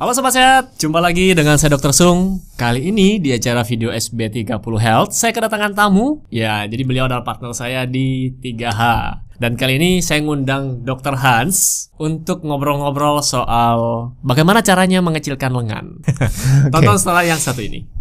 Halo Sobat Sehat, jumpa lagi dengan saya Dr. Sung Kali ini di acara video SB30 Health Saya kedatangan tamu Ya, jadi beliau adalah partner saya di 3H Dan kali ini saya ngundang Dr. Hans Untuk ngobrol-ngobrol soal Bagaimana caranya mengecilkan lengan Tonton setelah yang satu ini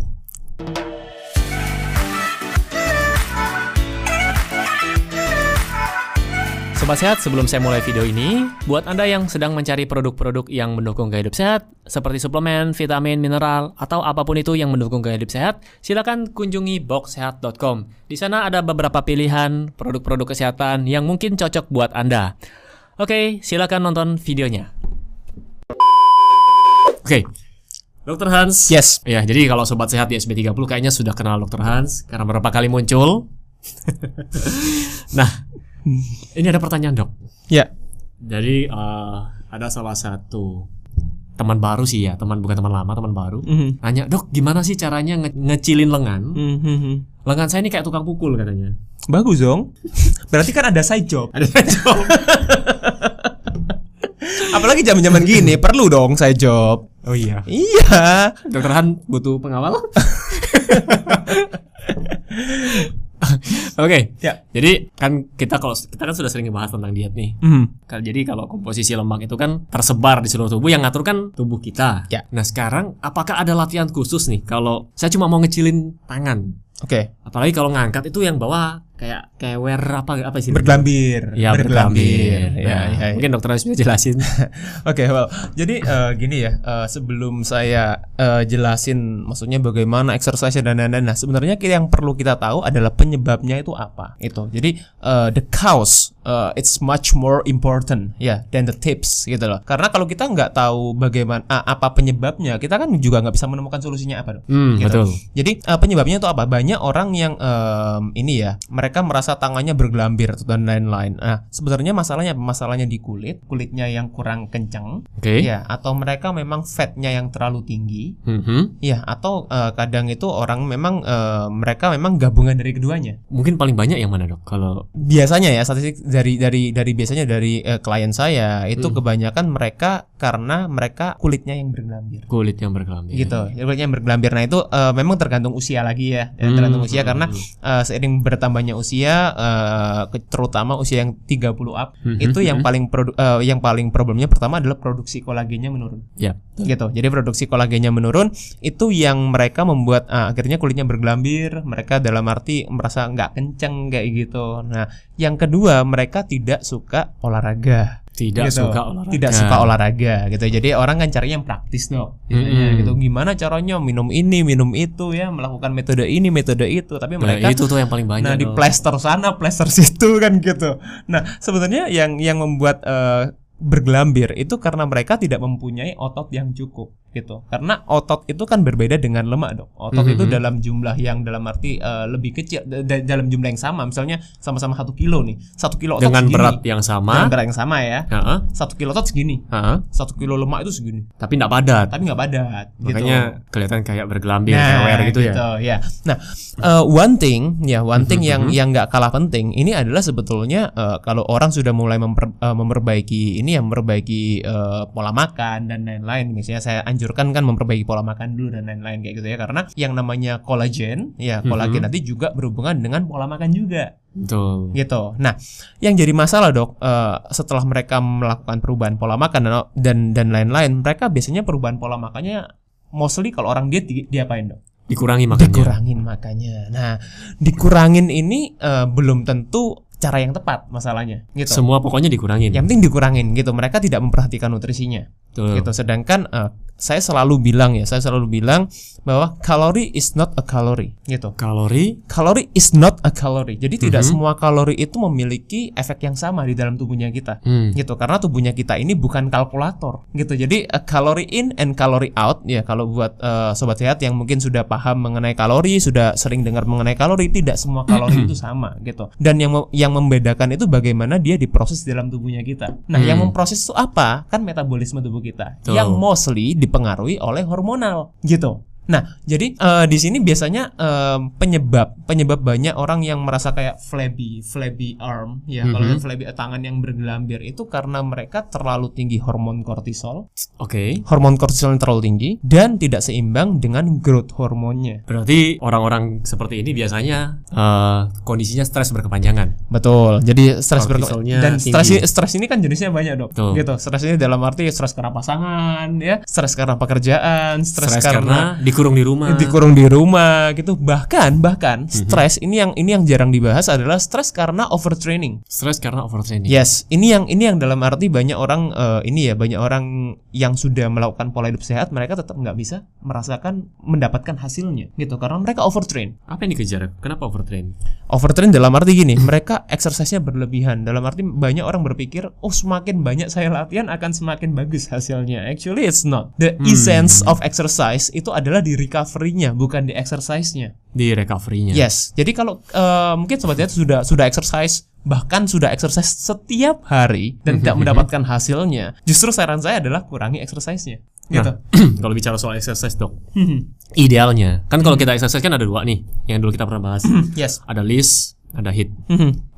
Sobat Sehat, sebelum saya mulai video ini, buat Anda yang sedang mencari produk-produk yang mendukung gaya hidup sehat, seperti suplemen, vitamin, mineral, atau apa pun itu yang mendukung gaya hidup sehat, silakan kunjungi boxsehat.com. Di sana ada beberapa pilihan produk-produk kesehatan yang mungkin cocok buat Anda. Oke, silakan nonton videonya. Oke, Dr. Hans. Yes. Ya, jadi kalau sobat sehat di SB30 kayaknya sudah kenal Dr. Hans karena beberapa kali muncul. nah, ini ada pertanyaan, Dok. Ya. Jadi eh, ada salah satu teman baru sih ya, teman bukan teman lama, teman baru. Mhm. Nanya, "Dok, gimana sih caranya nge- ngecilin lengan? Mhm. Lengan saya ini kayak tukang pukul katanya." Bagus dong. Berarti kan ada side job. Ada jawab. Apalagi zaman-zaman gini perlu dong side job. Oh iya. Iya. Dokter Han butuh pengawal? Oke. Ya. Jadi kan kita kalau kita kan sudah sering bahas tentang diet nih. Kal- Jadi kalau komposisi lemak itu kan tersebar di seluruh tubuh yang ngatur kan tubuh kita. Ya. Nah sekarang apakah ada latihan khusus nih kalau saya cuma mau ngecilin tangan? Oke. Apalagi kalau ngangkat itu yang bawah kayak kewer apa apa sih? Bergelambir. Ya bergelambir. Ya, Nah, ya, ya. Mungkin dokter harus bisa jelasin. Oke, well, jadi eh, gini ya, eh, sebelum saya eh, jelasin, maksudnya bagaimana exercise dan lain-lain. Nah, sebenarnya yang perlu kita tahu adalah penyebabnya itu apa. Itu. Jadi eh, the cause eh, it's much more important ya than the tips gitu loh. Karena kalau kita nggak tahu bagaimana ah, apa penyebabnya, kita kan juga nggak bisa menemukan solusinya apa dong. Hmm, Gitu. betul. Jadi eh, penyebabnya itu apa? Banyak orang yang em, ini ya, mereka merasa tangannya bergelambir dan lain-lain. Nah, sebenarnya masalahnya? Masalahnya di kulit, kulitnya yang kurang kencang, Oke. ya, atau mereka memang fatnya yang terlalu tinggi, Mhm. ya, atau eh, kadang itu orang memang eh, mereka memang gabungan dari keduanya. Mungkin paling banyak yang mana dok? Kalau Biasanya ya statistik dari dari dari biasanya dari eh, klien saya itu Hmm. kebanyakan mereka karena mereka kulitnya yang bergelambir. kulit yang bergelambir. gitu kulitnya yang bergelambir nah itu eh, memang tergantung usia lagi ya Ya, tergantung Hmm, usia hmm, karena eh, seiring bertambahnya usia ke- terutama usia yang 30 up Mhm, itu yang paling produ- eh, yang paling problemnya pertama adalah produksi kolagennya menurun. Ya. gitu. Jadi produksi kolagennya menurun itu yang mereka membuat ah, akhirnya kulitnya bergelambir mereka dalam arti merasa nggak kenceng kayak gitu. Nah yang kedua mereka tidak suka olahraga Tidak gitu. suka olahraga. Tidak suka olahraga gitu. Jadi orang kan carinya yang praktis dong. Biasanya Mm-mm. gitu. Gimana caranya minum ini, minum itu ya, melakukan metode ini, metode itu. Tapi Nah, mereka itu tuh yang paling banyak. Nah, di dok. plester sana, plester situ kan gitu. Nah, sebenarnya yang yang membuat eh, bergelambir itu karena mereka tidak mempunyai otot yang cukup gitu. Karena otot itu kan berbeda dengan lemak, Dok. Otot Mhm. itu dalam jumlah yang dalam arti eh, lebih kecil da- da- dalam jumlah yang sama. Misalnya sama-sama satu kilo nih. Satu kilo otot dengan segini. berat yang sama. Dengan berat yang sama ya. Satu kilo otot segini satu kilo lemak itu segini Tapi tidak padat. tapi nggak padat Makanya gitu. kelihatan kayak bergelambir, kewer gitu, ya. ya nah eh, one thing ya one thing yang Mhm. yang nggak kalah penting ini adalah sebetulnya eh, kalau orang sudah mulai memper- eh, memperbaiki ini ya memperbaiki eh, pola makan dan lain-lain misalnya saya anjurkan kan memperbaiki pola makan dulu dan lain-lain kayak gitu ya karena yang namanya kolagen ya kolagen Mhm. nanti juga berhubungan dengan pola makan juga Betul. gitu. Nah, yang jadi masalah dok, eh, setelah mereka melakukan perubahan pola makan dan dan dan lain-lain, mereka biasanya perubahan pola makannya mostly kalau orang diet di, diapain dok? Dikurangi makannya. Dikurangin makannya. Nah, dikurangin ini eh, belum tentu cara yang tepat masalahnya. Gitu. Semua pokoknya dikurangin. Yang penting dikurangin gitu. Mereka tidak memperhatikan nutrisinya. Betul. Gitu. Sedangkan eh, saya selalu bilang ya, saya selalu bilang bahwa kalori is not a calorie gitu. Kalori Kalori is not a calorie. Jadi tidak Mhm. semua kalori itu memiliki efek yang sama di dalam tubuhnya kita. hmm. Gitu karena tubuhnya kita ini bukan kalkulator gitu. Jadi a calorie in and calorie out ya kalau buat eh, sobat sehat yang mungkin sudah paham mengenai kalori, sudah sering dengar mengenai kalori, tidak semua kalori itu sama gitu. Dan yang yang membedakan itu bagaimana dia diproses di dalam tubuhnya kita. Nah, yang Hmm. memproses itu apa? Kan metabolisme tubuh kita Betul. yang mostly dipengaruhi oleh hormonal gitu. Nah, jadi eh, di sini biasanya eh, penyebab penyebab banyak orang yang merasa kayak flabby, flabby arm, ya kalau Mhm. flabby tangan yang bergelambir itu karena mereka terlalu tinggi hormon kortisol, Oke. hormon kortisol yang terlalu tinggi dan tidak seimbang dengan growth hormonnya. Berarti orang-orang seperti ini biasanya eh, kondisinya stres berkepanjangan. Betul. Jadi stres berke- Kortisolnya dan stres ini, stres ini kan jenisnya banyak dok. Betul. Gitu. Stres ini dalam arti stres karena pasangan, ya, stres karena pekerjaan, stres, Stres karena, karena dikurung di rumah. dikurung di rumah gitu. Bahkan bahkan Mhm. stres ini yang ini yang jarang dibahas adalah stres karena overtraining. Stres karena overtraining. Yes, ini yang ini yang dalam arti banyak orang eh, ini ya banyak orang yang sudah melakukan pola hidup sehat mereka tetap nggak bisa merasakan mendapatkan hasilnya gitu karena mereka overtrain. Apa yang dikejar? Kenapa overtrain? Overtrain dalam arti gini, mereka exercise-nya berlebihan. Dalam arti banyak orang berpikir, oh semakin banyak saya latihan akan semakin bagus hasilnya. Actually it's not. The Hmm. essence of exercise itu adalah di recovery-nya, bukan di exercise-nya. Di recovery-nya. Yes. Jadi kalau eh, mungkin sobat sehat sudah sudah exercise bahkan sudah exercise setiap hari dan tidak mendapatkan hasilnya, justru saran saya adalah kurangi exercise-nya. Gitu. Nah, kalau bicara soal exercise dok, idealnya kan kalau kita exercise kan ada dua nih, yang dulu kita pernah bahas. yes. ada list, ada hit.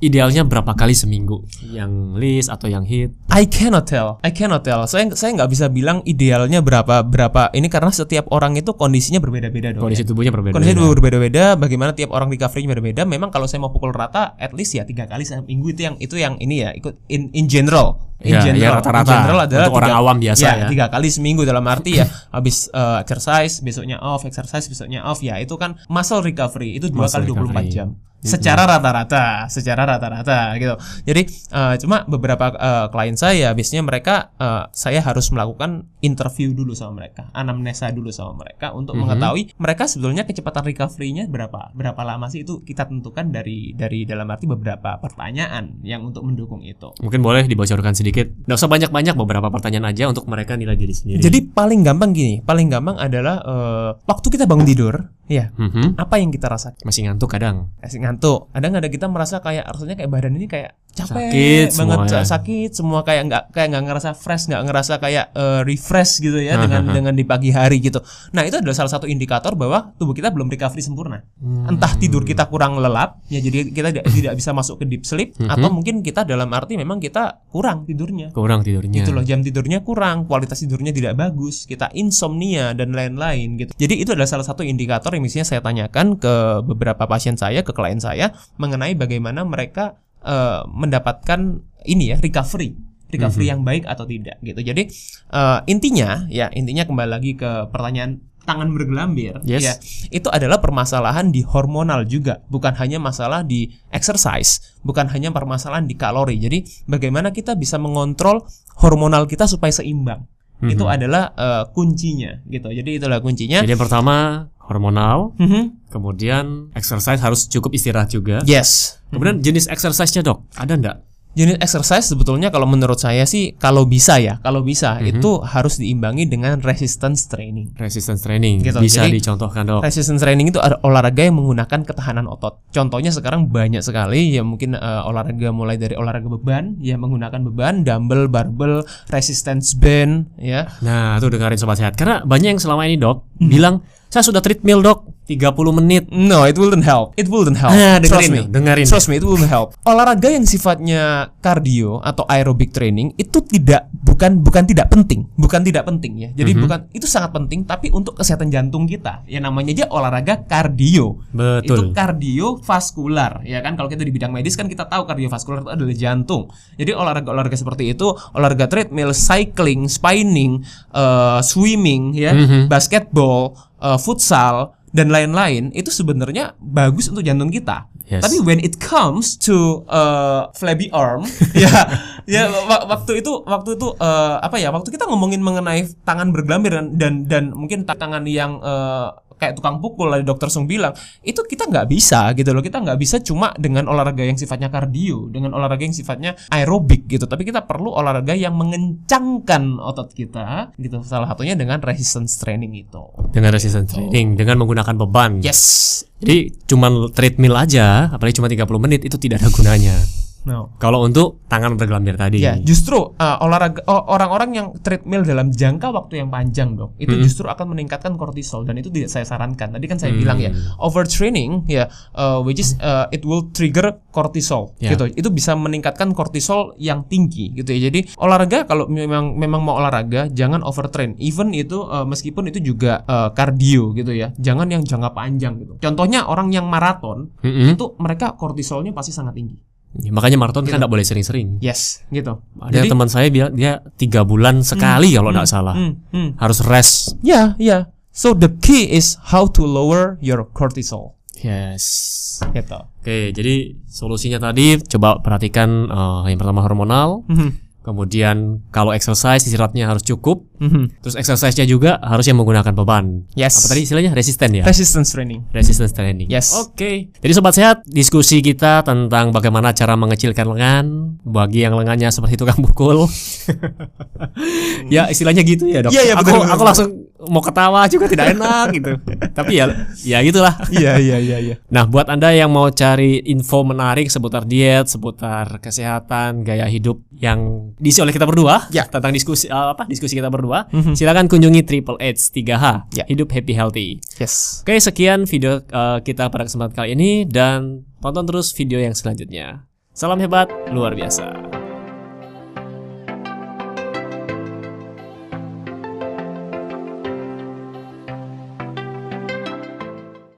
Idealnya berapa kali seminggu? Yang list atau yang hit? I cannot tell. I cannot tell. Saya saya nggak bisa bilang idealnya berapa berapa. Ini karena setiap orang itu kondisinya berbeda-beda dong. Kondisi ya. tubuhnya berbeda. Kondisi tubuh berbeda-beda. Bagaimana tiap orang recovery-nya berbeda. Memang kalau saya mau pukul rata, at least ya tiga kali seminggu itu yang itu yang ini ya ikut in in general. In Ya, ya, general, rata-rata. In general adalah Untuk orang awam biasa ya. Tiga kali seminggu dalam arti ya habis eh, exercise besoknya off, exercise besoknya off ya itu kan muscle recovery itu dua Muscle kali 24 recovery. jam secara rata-rata, secara rata-rata gitu. Jadi eh, cuma beberapa eh, klien saya biasanya mereka eh, saya harus melakukan interview dulu sama mereka, anamnesa dulu sama mereka untuk Mhm. mengetahui mereka sebetulnya kecepatan recovery-nya berapa, berapa lama sih itu kita tentukan dari dari dalam arti beberapa pertanyaan yang untuk mendukung itu. Mungkin boleh dibocorkan sedikit. Nggak usah banyak-banyak, beberapa pertanyaan aja untuk mereka nilai diri sendiri. Jadi paling gampang gini, paling gampang adalah eh, waktu kita bangun tidur, ya Mhm. apa yang kita rasakan? masih ngantuk kadang. Kasih ngantuk. Kadang ada kita merasa kayak rasanya kayak badan ini kayak capek Sakit banget, semua ya. sakit semua kayak nggak kayak nggak ngerasa fresh, nggak ngerasa kayak eh, refresh gitu ya dengan dengan di pagi hari gitu. Nah itu adalah salah satu indikator bahwa tubuh kita belum recovery sempurna. Hmm. Entah tidur kita kurang lelap, ya jadi kita tidak, tidak bisa masuk ke deep sleep, Mhm. atau mungkin kita dalam arti memang kita kurang tidurnya. Kurang tidurnya. Gitu loh, jam tidurnya kurang, kualitas tidurnya tidak bagus, kita insomnia dan lain-lain gitu. Jadi itu adalah salah satu indikator yang misalnya saya tanyakan ke beberapa pasien saya, ke klien saya mengenai bagaimana mereka eh, mendapatkan ini ya recovery, recovery yang baik atau tidak gitu. Jadi eh, intinya ya intinya kembali lagi ke pertanyaan tangan bergelambir Yes. ya itu adalah permasalahan di hormonal juga. Bukan hanya masalah di exercise bukan hanya permasalahan di kalori. Jadi bagaimana kita bisa mengontrol hormonal kita supaya seimbang? Itu adalah eh, kuncinya gitu. Jadi itulah kuncinya. Jadi yang pertama hormonal, Mhm. kemudian exercise harus cukup istirahat juga. yes Kemudian jenis exercise-nya dok, ada ndak? Unit exercise sebetulnya kalau menurut saya sih kalau bisa ya, kalau bisa Mhm. itu harus diimbangi dengan resistance training. Resistance training Gitu, bisa jadi- dicontohkan dok. Resistance training itu ada olahraga yang menggunakan ketahanan otot. Contohnya sekarang banyak sekali ya mungkin eh, olahraga mulai dari olahraga beban ya menggunakan beban, dumbbell, barbell, resistance band ya. Nah, tuh dengerin sobat sehat. Karena banyak yang selama ini dok Hmm. bilang saya sudah treadmill dok 30 menit. No, it wouldn't help. It wouldn't help. Ah, Trust dengerin me. dong, dengerin. Trust me, it wouldn't help. Olahraga yang sifatnya cardio atau aerobic training itu tidak bukan bukan tidak penting, bukan tidak penting ya. Jadi Mhm. bukan itu sangat penting tapi untuk kesehatan jantung kita. Ya namanya aja olahraga kardio. Betul. Itu kardiovaskular, ya kan? Kalau kita di bidang medis kan kita tahu kardiovaskular itu adalah jantung. Jadi olahraga-olahraga seperti itu, olahraga treadmill, cycling, spinning, eh, swimming, ya, Mhm. basketball, eh, futsal dan lain-lain itu sebenarnya bagus untuk jantung kita. Yes. Tapi when it comes to uh, flabby arm, ya, ya wa- waktu itu waktu itu eh, apa ya? Waktu kita ngomongin mengenai tangan bergelambir dan dan, dan mungkin ta- tangan yang eh, kayak tukang pukul dari dokter Sung bilang itu kita nggak bisa gitu loh. Kita nggak bisa cuma dengan olahraga yang sifatnya kardio dengan olahraga yang sifatnya aerobik gitu. Tapi kita perlu olahraga yang mengencangkan otot kita gitu. Salah satunya dengan resistance training itu. Dengan resistance training, dengan menggunakan beban. yes. Jadi cuman treadmill aja, apalagi cuma 30 menit itu tidak ada gunanya. No. Kalau untuk tangan bergelambir tadi. Ya, justru uh, olahraga orang-orang yang treadmill dalam jangka waktu yang panjang dong, itu Hmm. justru akan meningkatkan kortisol dan itu tidak saya sarankan. Tadi kan saya bilang ya, Hmm. overtraining ya, uh, which is uh, it will trigger kortisol Ya. gitu. Itu bisa meningkatkan kortisol yang tinggi gitu ya. Jadi olahraga kalau memang memang mau olahraga jangan overtrain. Even itu uh, meskipun itu juga uh, cardio gitu ya. Jangan yang jangka panjang gitu. Contohnya orang yang maraton Mm-mm. itu mereka kortisolnya pasti sangat tinggi. Ya, Makanya maraton Gitu. kan nggak boleh sering-sering. Yes, gitu. Ada teman saya bilang dia tiga bulan sekali kalau nggak salah. Hmm, hmm. Harus rest. Ya, ya. So the key is how to lower your cortisol. Yes. Gitu. Oke, jadi solusinya tadi coba perhatikan eh, yang pertama hormonal, kemudian kalau exercise istirahatnya harus cukup, terus exercise-nya juga harus yang menggunakan beban. Yes. Apa tadi istilahnya resisten ya? Resistance training. Resistance training. Yes. Oke. Jadi sobat sehat, diskusi kita tentang bagaimana cara mengecilkan lengan bagi yang lengannya seperti tukang pukul. ya istilahnya gitu ya dok. Iya, iya, aku, betul, aku betul. langsung mau ketawa juga tidak enak gitu. Tapi ya ya gitulah. Iya, iya, iya, iya. Nah, buat Anda yang mau cari info menarik seputar diet, seputar kesehatan, gaya hidup yang diisi oleh kita berdua Ya. tentang diskusi eh, apa? Diskusi kita berdua, silakan kunjungi Triple H 3H, Ya. Hidup Happy Healthy. Yes. Oke, sekian video eh, kita pada kesempatan kali ini dan tonton terus video yang selanjutnya. Salam hebat, luar biasa.